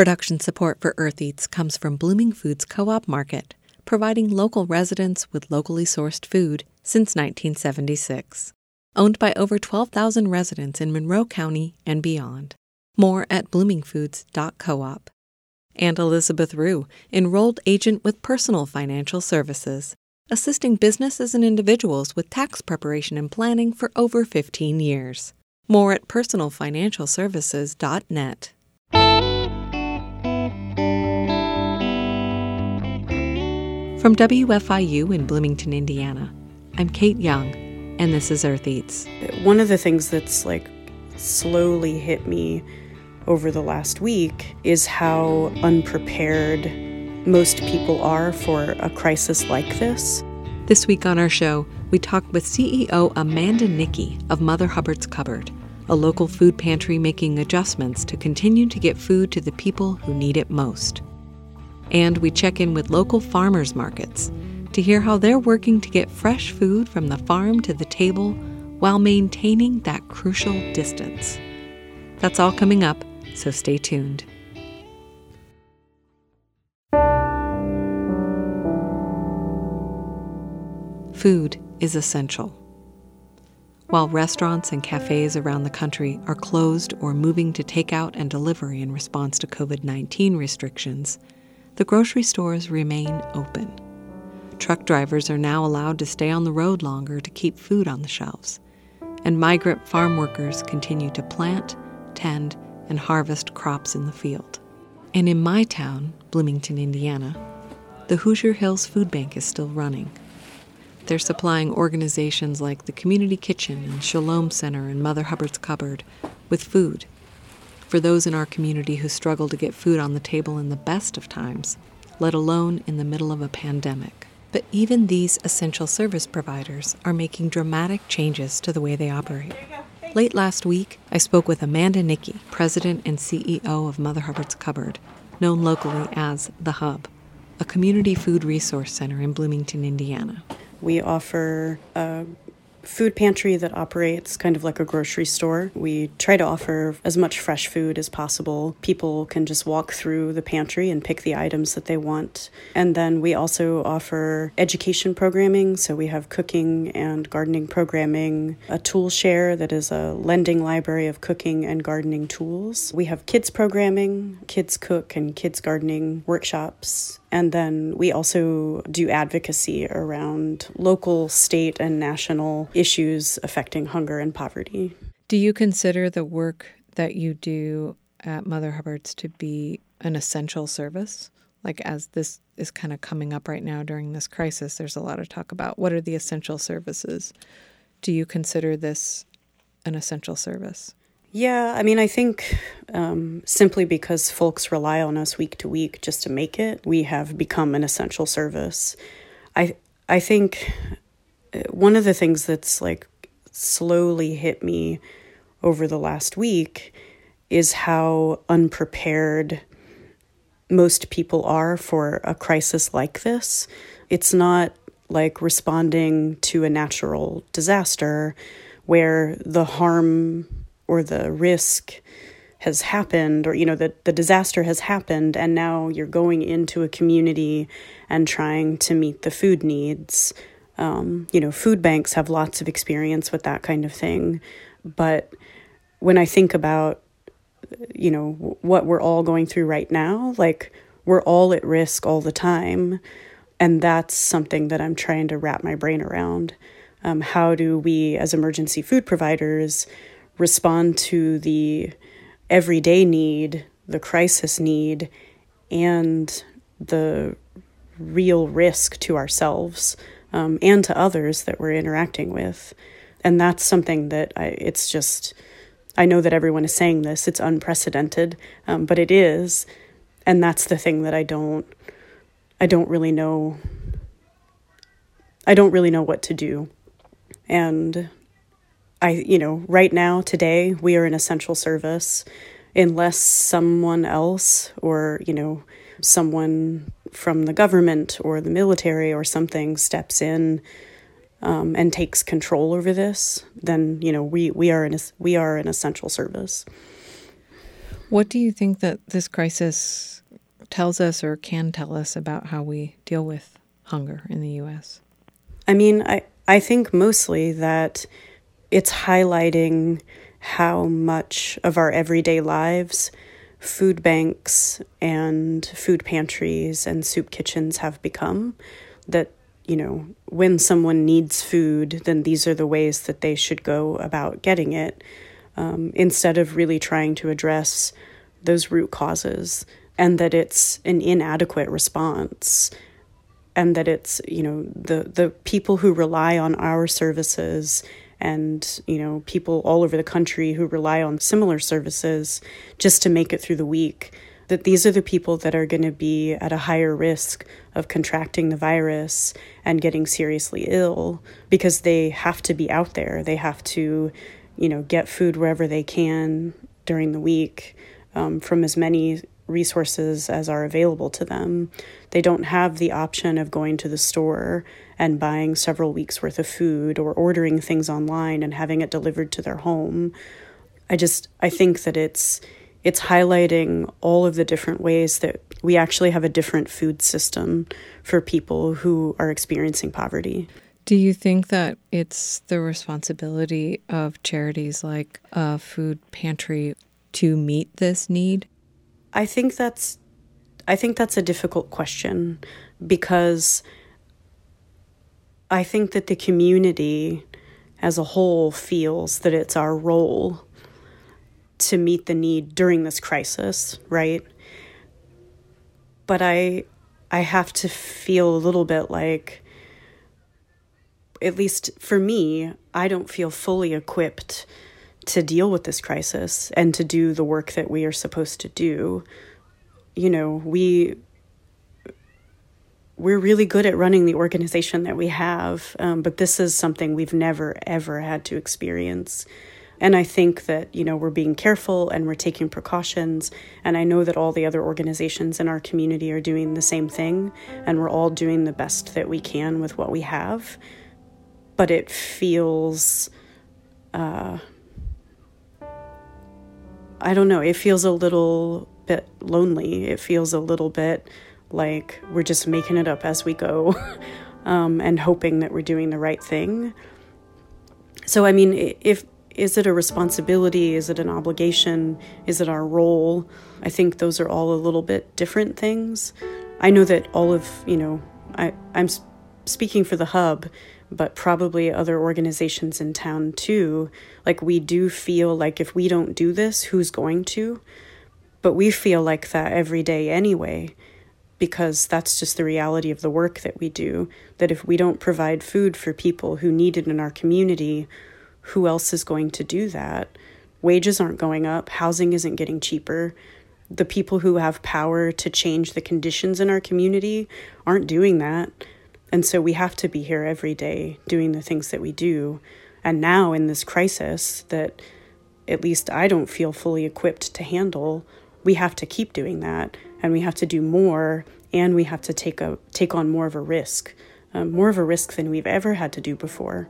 Production support for Earth Eats comes from Blooming Foods Co op Market, providing local residents with locally sourced food since 1976. Owned by over 12,000 residents in Monroe County and beyond. More at bloomingfoods.coop. And Elizabeth Rue, enrolled agent with Personal Financial Services, assisting businesses and individuals with tax preparation and planning for over 15 years. More at personalfinancialservices.net. From WFIU in Bloomington, Indiana, I'm Kate Young, and this is Earth Eats. One of the things that's like slowly hit me over the last week is how unprepared most people are for a crisis like this. This week on our show, we talked with CEO Amanda Nickey of Mother Hubbard's Cupboard, a local food pantry making adjustments to continue to get food to the people who need it most. And we check in with local farmers markets to hear how they're working to get fresh food from the farm to the table while maintaining that crucial distance. That's all coming up, so stay tuned. Food is essential. While restaurants and cafes around the country are closed or moving to takeout and delivery in response to COVID 19 restrictions, the grocery stores remain open. Truck drivers are now allowed to stay on the road longer to keep food on the shelves, and migrant farm workers continue to plant, tend, and harvest crops in the field. And in my town, Bloomington, Indiana, the Hoosier Hills Food Bank is still running. They're supplying organizations like the Community Kitchen and Shalom Center and Mother Hubbard's Cupboard with food for those in our community who struggle to get food on the table in the best of times, let alone in the middle of a pandemic. But even these essential service providers are making dramatic changes to the way they operate. Late last week, I spoke with Amanda Nickey, President and CEO of Mother Hubbard's Cupboard, known locally as The Hub, a community food resource center in Bloomington, Indiana. We offer a food pantry that operates kind of like a grocery store. We try to offer as much fresh food as possible. People can just walk through the pantry and pick the items that they want. And then we also offer education programming. So we have cooking and gardening programming, a tool share that is a lending library of cooking and gardening tools. We have kids programming, kids cook and kids gardening workshops and then we also do advocacy around local, state, and national issues affecting hunger and poverty. Do you consider the work that you do at Mother Hubbard's to be an essential service? Like, as this is kind of coming up right now during this crisis, there's a lot of talk about what are the essential services. Do you consider this an essential service? Yeah, I mean, I think um, simply because folks rely on us week to week just to make it, we have become an essential service. I I think uh, one of the things that's like slowly hit me over the last week is how unprepared most people are for a crisis like this. It's not like responding to a natural disaster where the harm or the risk has happened or you know the, the disaster has happened and now you're going into a community and trying to meet the food needs. Um, you know food banks have lots of experience with that kind of thing. But when i think about you know what we're all going through right now like we're all at risk all the time. And that's something that i'm trying to wrap my brain around. Um, how do we as emergency food providers respond to the everyday need, the crisis need, and the real risk to ourselves um, and to others that we're interacting with. And that's something that I, it's just, I know that everyone is saying this, it's unprecedented, um, but it is. And that's the thing that I don't, I don't really know, I don't really know what to do. And I, you know, right now, today, we are an essential service unless someone else or, you know, someone from the government or the military or something steps in um, and takes control over this, then, you know, we, we, are an, we are an essential service. What do you think that this crisis tells us or can tell us about how we deal with hunger in the US? I mean, I, I think mostly that it's highlighting how much of our everyday lives food banks and food pantries and soup kitchens have become. That, you know, when someone needs food, then these are the ways that they should go about getting it um, instead of really trying to address those root causes and that it's an inadequate response and that it's you know the the people who rely on our services and you know people all over the country who rely on similar services just to make it through the week that these are the people that are going to be at a higher risk of contracting the virus and getting seriously ill because they have to be out there they have to you know get food wherever they can during the week um, from as many resources as are available to them. They don't have the option of going to the store and buying several weeks worth of food or ordering things online and having it delivered to their home. I just I think that it's it's highlighting all of the different ways that we actually have a different food system for people who are experiencing poverty. Do you think that it's the responsibility of charities like a food pantry to meet this need? I think that's I think that's a difficult question because I think that the community as a whole feels that it's our role to meet the need during this crisis, right? But I I have to feel a little bit like at least for me, I don't feel fully equipped to deal with this crisis and to do the work that we are supposed to do. You know, we we're really good at running the organization that we have, um, but this is something we've never ever had to experience. And I think that, you know, we're being careful and we're taking precautions. And I know that all the other organizations in our community are doing the same thing. And we're all doing the best that we can with what we have. But it feels uh, I don't know, it feels a little bit lonely. It feels a little bit like we're just making it up as we go um, and hoping that we're doing the right thing. So, I mean, if is it a responsibility? Is it an obligation? Is it our role? I think those are all a little bit different things. I know that all of, you know, I, I'm speaking for the hub but probably other organizations in town too. Like, we do feel like if we don't do this, who's going to? But we feel like that every day anyway, because that's just the reality of the work that we do. That if we don't provide food for people who need it in our community, who else is going to do that? Wages aren't going up, housing isn't getting cheaper. The people who have power to change the conditions in our community aren't doing that. And so we have to be here every day doing the things that we do. And now in this crisis that at least I don't feel fully equipped to handle, we have to keep doing that and we have to do more and we have to take a take on more of a risk, um, more of a risk than we've ever had to do before.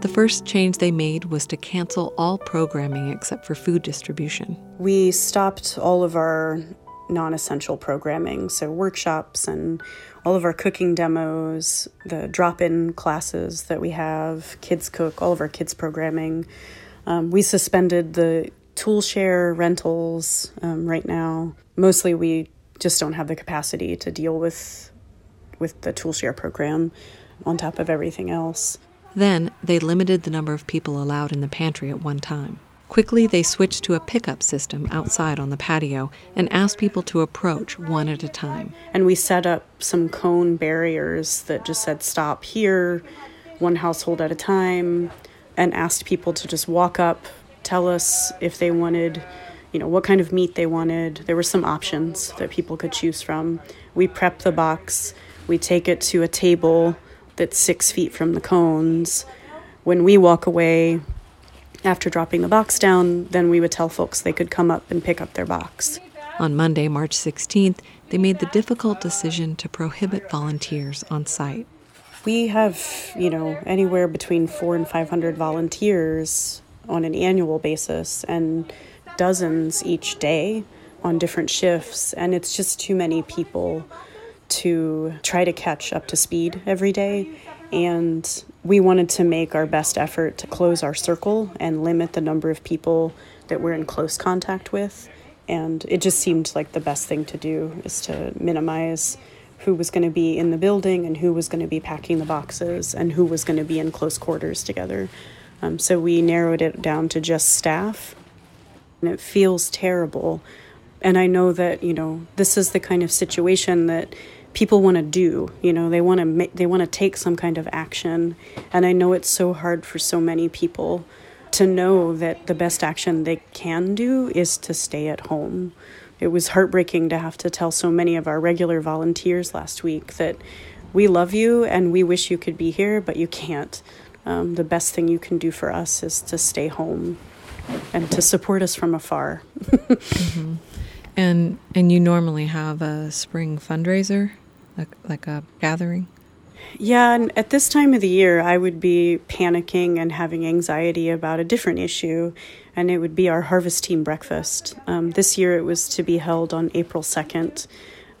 The first change they made was to cancel all programming except for food distribution. We stopped all of our non essential programming. So, workshops and all of our cooking demos, the drop in classes that we have, Kids Cook, all of our kids programming. Um, we suspended the tool share rentals um, right now. Mostly, we just don't have the capacity to deal with with the tool share program on top of everything else. Then they limited the number of people allowed in the pantry at one time. Quickly, they switched to a pickup system outside on the patio and asked people to approach one at a time. And we set up some cone barriers that just said, stop here, one household at a time, and asked people to just walk up, tell us if they wanted, you know, what kind of meat they wanted. There were some options that people could choose from. We prep the box, we take it to a table that's six feet from the cones. When we walk away, after dropping the box down, then we would tell folks they could come up and pick up their box. On Monday, March 16th, they made the difficult decision to prohibit volunteers on site. We have, you know, anywhere between four and 500 volunteers on an annual basis and dozens each day on different shifts, and it's just too many people to try to catch up to speed every day. And we wanted to make our best effort to close our circle and limit the number of people that we're in close contact with. And it just seemed like the best thing to do is to minimize who was going to be in the building and who was going to be packing the boxes and who was going to be in close quarters together. Um, so we narrowed it down to just staff. And it feels terrible. And I know that, you know, this is the kind of situation that people want to do you know they want to ma- they want to take some kind of action and i know it's so hard for so many people to know that the best action they can do is to stay at home it was heartbreaking to have to tell so many of our regular volunteers last week that we love you and we wish you could be here but you can't um, the best thing you can do for us is to stay home and to support us from afar mm-hmm. and and you normally have a spring fundraiser like like a gathering? Yeah, and at this time of the year, I would be panicking and having anxiety about a different issue, and it would be our harvest team breakfast. Um, this year, it was to be held on April 2nd.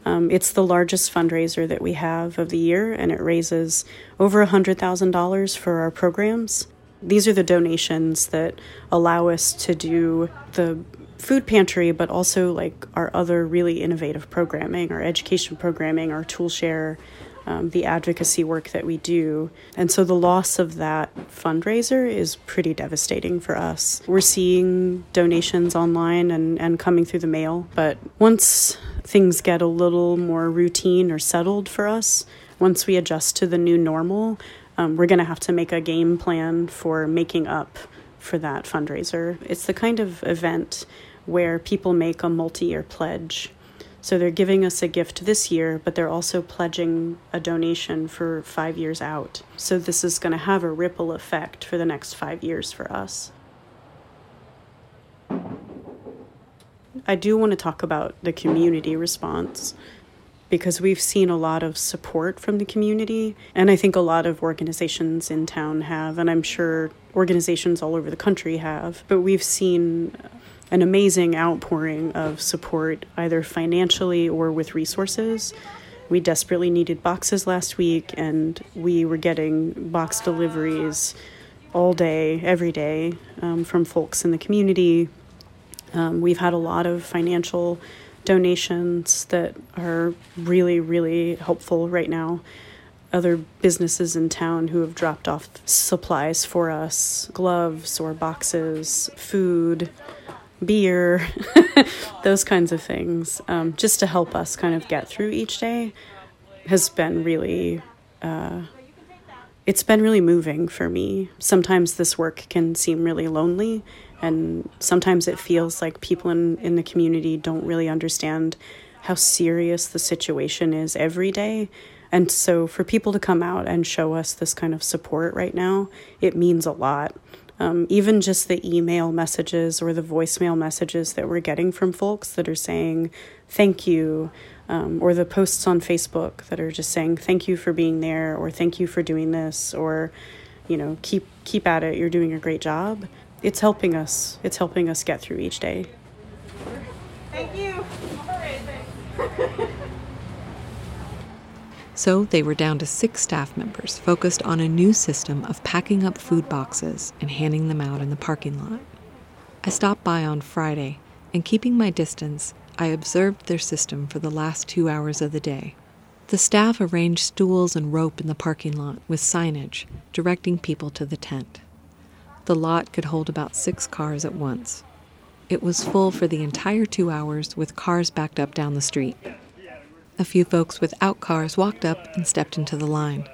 Um, it's the largest fundraiser that we have of the year, and it raises over $100,000 for our programs. These are the donations that allow us to do the food pantry, but also like our other really innovative programming, our education programming, our tool share, um, the advocacy work that we do. And so the loss of that fundraiser is pretty devastating for us. We're seeing donations online and, and coming through the mail, but once things get a little more routine or settled for us, once we adjust to the new normal, um, we're going to have to make a game plan for making up for that fundraiser. It's the kind of event where people make a multi year pledge. So they're giving us a gift this year, but they're also pledging a donation for five years out. So this is going to have a ripple effect for the next five years for us. I do want to talk about the community response because we've seen a lot of support from the community. And I think a lot of organizations in town have, and I'm sure organizations all over the country have. But we've seen an amazing outpouring of support, either financially or with resources. We desperately needed boxes last week, and we were getting box deliveries all day, every day, um, from folks in the community. Um, we've had a lot of financial donations that are really, really helpful right now. Other businesses in town who have dropped off supplies for us gloves or boxes, food, beer, those kinds of things, um, just to help us kind of get through each day, has been really. Uh, it's been really moving for me. Sometimes this work can seem really lonely, and sometimes it feels like people in, in the community don't really understand how serious the situation is every day. And so, for people to come out and show us this kind of support right now, it means a lot. Um, even just the email messages or the voicemail messages that we're getting from folks that are saying thank you, um, or the posts on Facebook that are just saying thank you for being there, or thank you for doing this, or you know keep keep at it, you're doing a great job. It's helping us. It's helping us get through each day. Thank you. So they were down to six staff members focused on a new system of packing up food boxes and handing them out in the parking lot. I stopped by on Friday, and keeping my distance, I observed their system for the last two hours of the day. The staff arranged stools and rope in the parking lot with signage directing people to the tent. The lot could hold about six cars at once. It was full for the entire two hours with cars backed up down the street. A few folks without cars walked up and stepped into the line.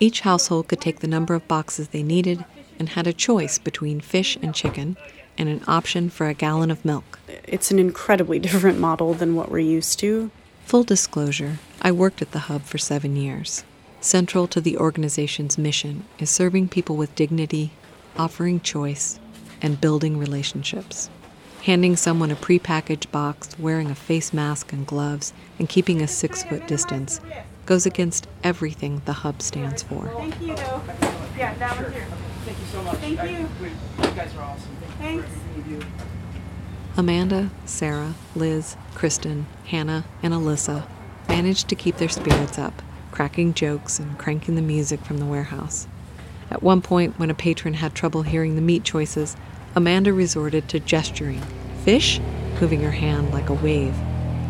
Each household could take the number of boxes they needed and had a choice between fish and chicken and an option for a gallon of milk. It's an incredibly different model than what we're used to. Full disclosure, I worked at the Hub for seven years. Central to the organization's mission is serving people with dignity, offering choice, and building relationships. Handing someone a prepackaged box, wearing a face mask and gloves, and keeping a six foot distance goes against everything the hub stands for. Thank you. Yeah, that here. Thank you so much. Thank I, you. we, you guys are awesome. Thank Thanks. you for everything you do. Amanda, Sarah, Liz, Kristen, Hannah, and Alyssa managed to keep their spirits up, cracking jokes and cranking the music from the warehouse. At one point, when a patron had trouble hearing the meat choices, Amanda resorted to gesturing fish, moving her hand like a wave.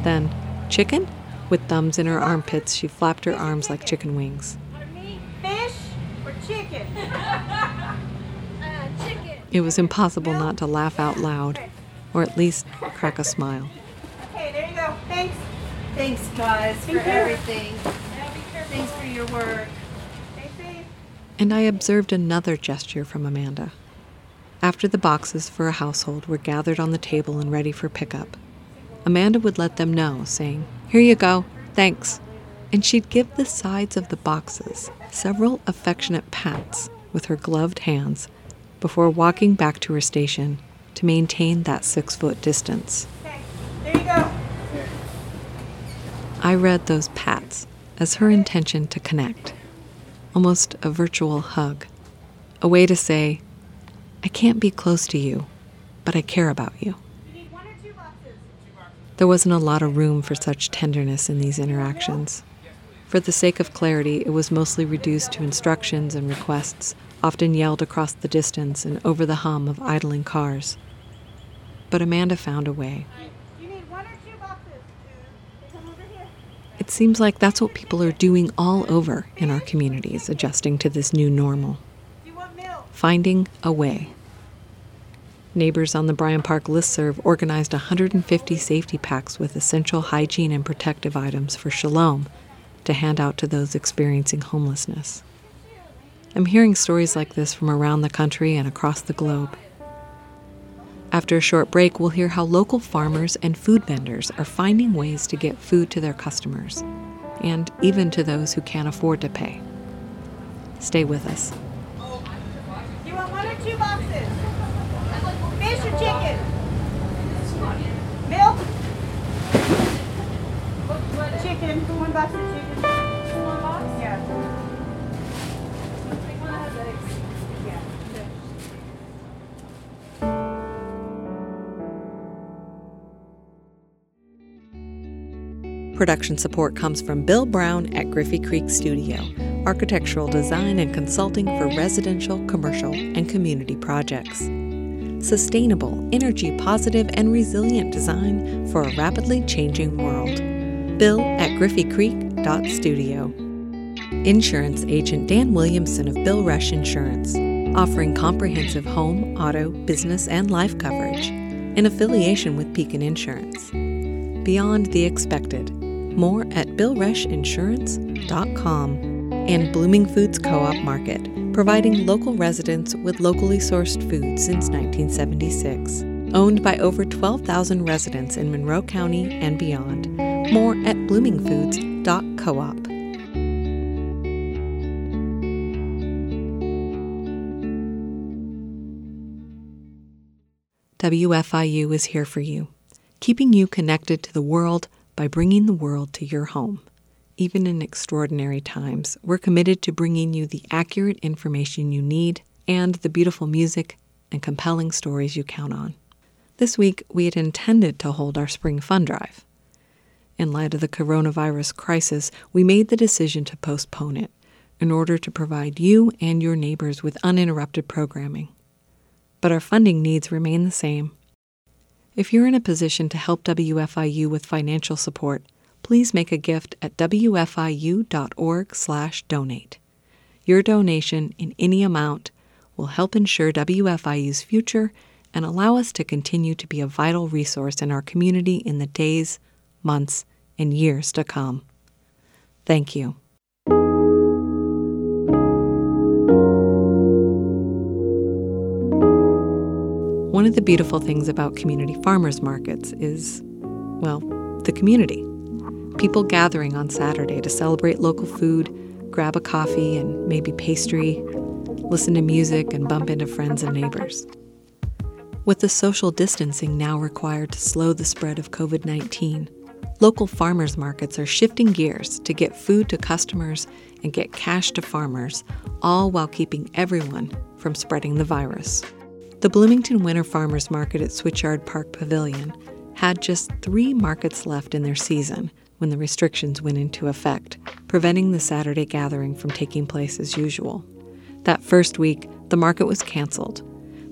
Then, chicken? With thumbs in her armpits, she flapped her arms like chicken wings. Fish or uh, chicken? It was impossible not to laugh out loud, or at least crack a smile. Okay, there you go. Thanks. Thanks, guys, for Thank you. everything. Thanks for your work. And I observed another gesture from Amanda. After the boxes for a household were gathered on the table and ready for pickup, Amanda would let them know, saying, Here you go, thanks. And she'd give the sides of the boxes several affectionate pats with her gloved hands before walking back to her station to maintain that six foot distance. Okay, there you go. I read those pats as her intention to connect, almost a virtual hug, a way to say, I can't be close to you, but I care about you. There wasn't a lot of room for such tenderness in these interactions. For the sake of clarity, it was mostly reduced to instructions and requests, often yelled across the distance and over the hum of idling cars. But Amanda found a way. You need one or two boxes. They come over here. It seems like that's what people are doing all over in our communities, adjusting to this new normal. Finding a way. Neighbors on the Bryan Park listserv organized 150 safety packs with essential hygiene and protective items for Shalom to hand out to those experiencing homelessness. I'm hearing stories like this from around the country and across the globe. After a short break, we'll hear how local farmers and food vendors are finding ways to get food to their customers, and even to those who can't afford to pay. Stay with us. You want one or two boxes? Fish or chicken? Milk? Chicken. One box of chicken. Production support comes from Bill Brown at Griffey Creek Studio, architectural design and consulting for residential, commercial, and community projects. Sustainable, energy positive, and resilient design for a rapidly changing world. Bill at griffeycreek.studio. Insurance agent Dan Williamson of Bill Rush Insurance, offering comprehensive home, auto, business, and life coverage in affiliation with Pekin Insurance beyond the expected. More at billrushinsurance.com and Blooming Foods Co-op Market, providing local residents with locally sourced food since 1976. Owned by over 12,000 residents in Monroe County and beyond. More at bloomingfoods.coop. WFIU is here for you, keeping you connected to the world by bringing the world to your home. Even in extraordinary times, we're committed to bringing you the accurate information you need and the beautiful music and compelling stories you count on. This week, we had intended to hold our spring fund drive. In light of the coronavirus crisis, we made the decision to postpone it in order to provide you and your neighbors with uninterrupted programming. But our funding needs remain the same. If you're in a position to help WFIU with financial support, please make a gift at wfiu.org/donate. Your donation in any amount will help ensure WFIU's future and allow us to continue to be a vital resource in our community in the days, months, and years to come. Thank you. One of the beautiful things about community farmers markets is, well, the community. People gathering on Saturday to celebrate local food, grab a coffee and maybe pastry, listen to music, and bump into friends and neighbors. With the social distancing now required to slow the spread of COVID 19, local farmers markets are shifting gears to get food to customers and get cash to farmers, all while keeping everyone from spreading the virus. The Bloomington Winter Farmers Market at Switchyard Park Pavilion had just three markets left in their season when the restrictions went into effect, preventing the Saturday gathering from taking place as usual. That first week, the market was canceled,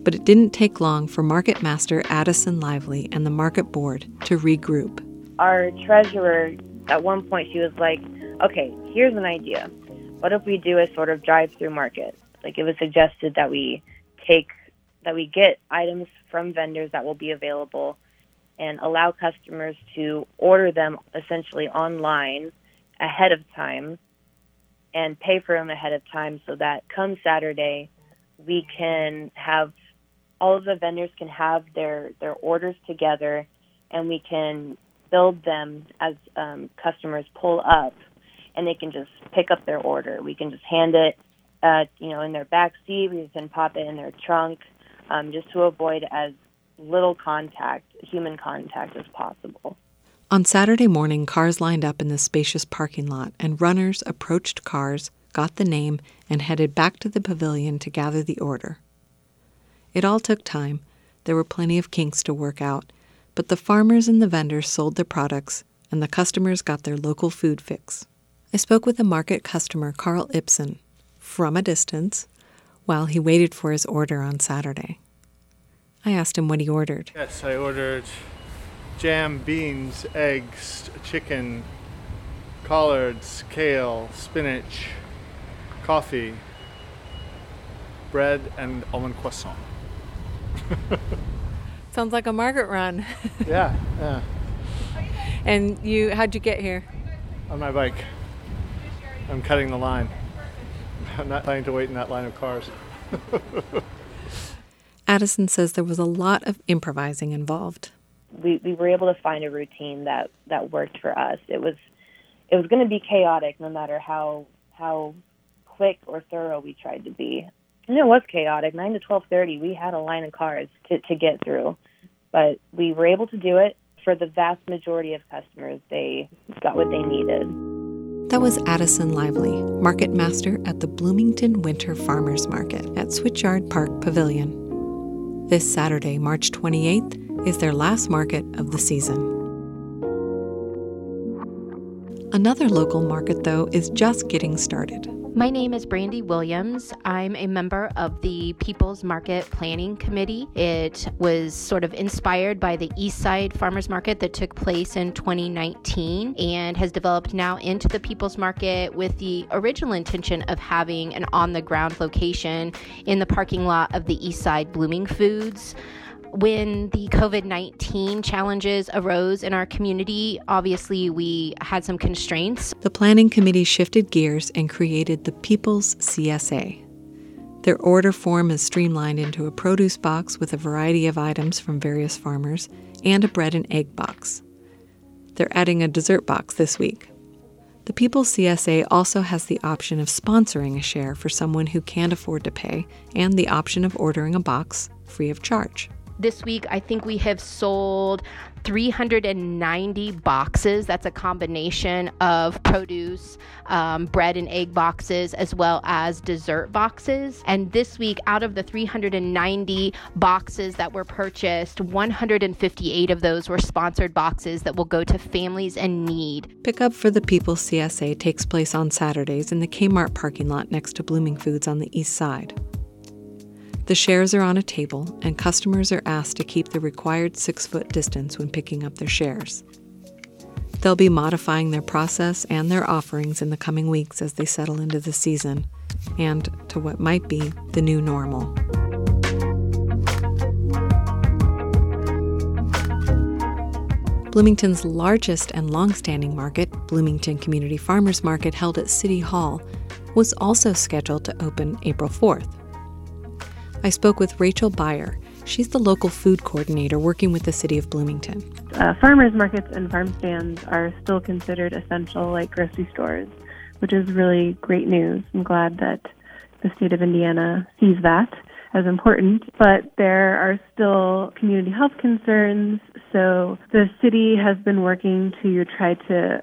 but it didn't take long for Market Master Addison Lively and the market board to regroup. Our treasurer, at one point, she was like, okay, here's an idea. What if we do a sort of drive through market? Like it was suggested that we take, that we get items from vendors that will be available and allow customers to order them essentially online ahead of time and pay for them ahead of time so that come Saturday we can have all of the vendors can have their their orders together and we can build them as um, customers pull up and they can just pick up their order. We can just hand it, uh, you know, in their back seat. We can pop it in their trunk, um, just to avoid as little contact, human contact as possible. On Saturday morning, cars lined up in the spacious parking lot, and runners approached cars, got the name, and headed back to the pavilion to gather the order. It all took time. There were plenty of kinks to work out, but the farmers and the vendors sold their products, and the customers got their local food fix. I spoke with a market customer, Carl Ibsen, from a distance, while he waited for his order on Saturday. I asked him what he ordered. Yes, I ordered jam, beans, eggs, chicken, collards, kale, spinach, coffee, bread, and almond croissant. Sounds like a market run. yeah, yeah. And you, how'd you get here? On my bike. I'm cutting the line. I'm not planning to wait in that line of cars. Addison says there was a lot of improvising involved. We, we were able to find a routine that, that worked for us. It was it was going to be chaotic no matter how how quick or thorough we tried to be. And it was chaotic. Nine to twelve thirty, we had a line of cars to, to get through, but we were able to do it. For the vast majority of customers, they got what they needed. That was Addison Lively, market master at the Bloomington Winter Farmers Market at Switchyard Park Pavilion. This Saturday, March 28th, is their last market of the season. Another local market, though, is just getting started. My name is Brandy Williams. I'm a member of the People's Market Planning Committee. It was sort of inspired by the East Side Farmers Market that took place in 2019 and has developed now into the People's Market with the original intention of having an on the ground location in the parking lot of the East Side Blooming Foods when the COVID 19 challenges arose in our community, obviously we had some constraints. The planning committee shifted gears and created the People's CSA. Their order form is streamlined into a produce box with a variety of items from various farmers and a bread and egg box. They're adding a dessert box this week. The People's CSA also has the option of sponsoring a share for someone who can't afford to pay and the option of ordering a box free of charge this week, I think we have sold 390 boxes. That's a combination of produce, um, bread and egg boxes, as well as dessert boxes. And this week, out of the 390 boxes that were purchased, 158 of those were sponsored boxes that will go to families in need. Pickup for the People CSA takes place on Saturdays in the Kmart parking lot next to Blooming Foods on the east side. The shares are on a table, and customers are asked to keep the required six foot distance when picking up their shares. They'll be modifying their process and their offerings in the coming weeks as they settle into the season and to what might be the new normal. Bloomington's largest and long-standing market, Bloomington Community Farmers Market held at City Hall, was also scheduled to open April 4th. I spoke with Rachel Beyer. She's the local food coordinator working with the city of Bloomington. Uh, farmers markets and farm stands are still considered essential like grocery stores, which is really great news. I'm glad that the state of Indiana sees that as important, but there are still community health concerns. So the city has been working to try to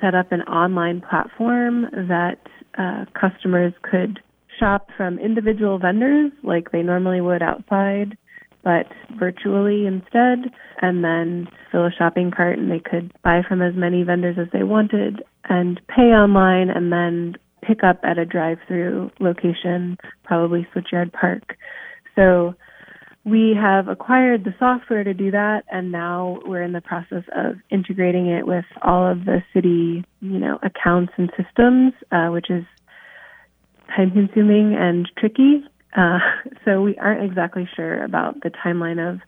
set up an online platform that uh, customers could shop from individual vendors like they normally would outside, but virtually instead, and then fill a shopping cart and they could buy from as many vendors as they wanted and pay online and then pick up at a drive through location, probably Switchyard Park. So we have acquired the software to do that and now we're in the process of integrating it with all of the city you know accounts and systems uh, which is time consuming and tricky uh, so we aren't exactly sure about the timeline of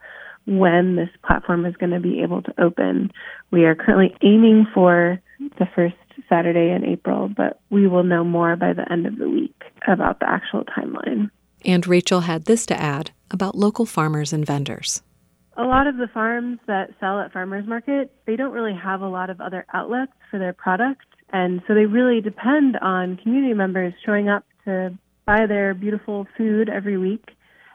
when this platform is going to be able to open we are currently aiming for the first saturday in april but we will know more by the end of the week about the actual timeline and Rachel had this to add about local farmers and vendors. A lot of the farms that sell at farmers market, they don't really have a lot of other outlets for their product. And so they really depend on community members showing up to buy their beautiful food every week.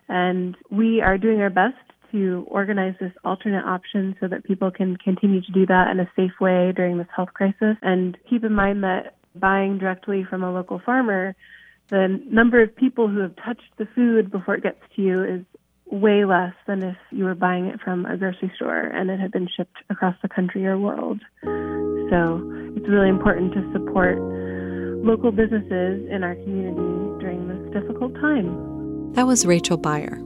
And we are doing our best to organize this alternate option so that people can continue to do that in a safe way during this health crisis. And keep in mind that buying directly from a local farmer the number of people who have touched the food before it gets to you is way less than if you were buying it from a grocery store and it had been shipped across the country or world. So it's really important to support local businesses in our community during this difficult time. That was Rachel Beyer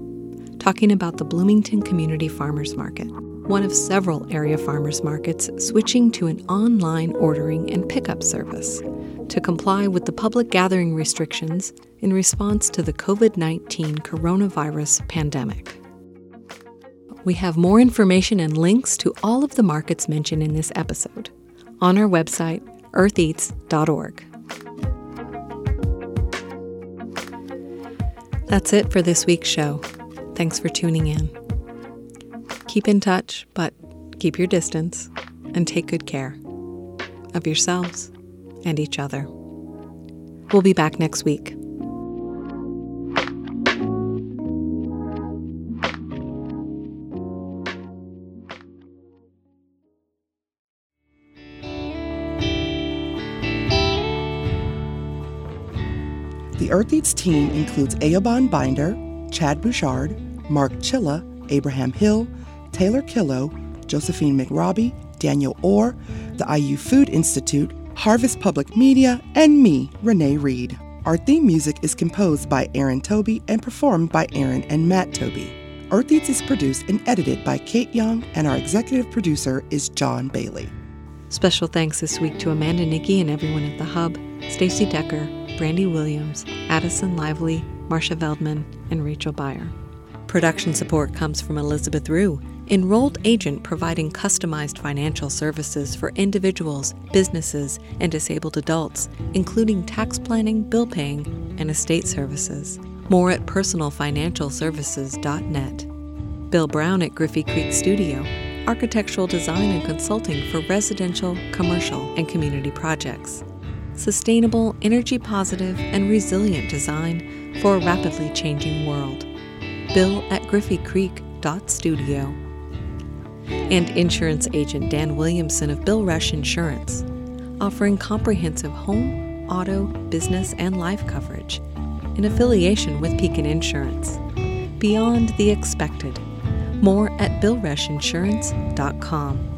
talking about the Bloomington Community Farmers Market, one of several area farmers markets switching to an online ordering and pickup service to comply with the public gathering restrictions in response to the COVID 19 coronavirus pandemic. We have more information and links to all of the markets mentioned in this episode on our website, eartheats.org. That's it for this week's show. Thanks for tuning in. Keep in touch, but keep your distance and take good care of yourselves and each other. We'll be back next week. The Earth Eats team includes Eoban Binder, Chad Bouchard, Mark Chilla, Abraham Hill, Taylor Killo, Josephine McRobbie, Daniel Orr, the IU Food Institute, Harvest Public Media, and me, Renee Reed. Our theme music is composed by Aaron Toby and performed by Aaron and Matt Toby. Earth Eats is produced and edited by Kate Young, and our executive producer is John Bailey. Special thanks this week to Amanda Nickey and everyone at The Hub, Stacy Decker, Brandy Williams, Addison Lively, Marcia Veldman, and Rachel Beyer. Production support comes from Elizabeth Rue enrolled agent providing customized financial services for individuals, businesses, and disabled adults, including tax planning, bill paying, and estate services. More at personalfinancialservices.net. Bill Brown at Griffey Creek Studio, architectural design and consulting for residential, commercial, and community projects. Sustainable, energy positive, and resilient design for a rapidly changing world. Bill at griffeycreek.studio and insurance agent Dan Williamson of Bill Rush Insurance, offering comprehensive home, auto, business, and life coverage in affiliation with Pekin Insurance. Beyond the expected. More at BillRushInsurance.com.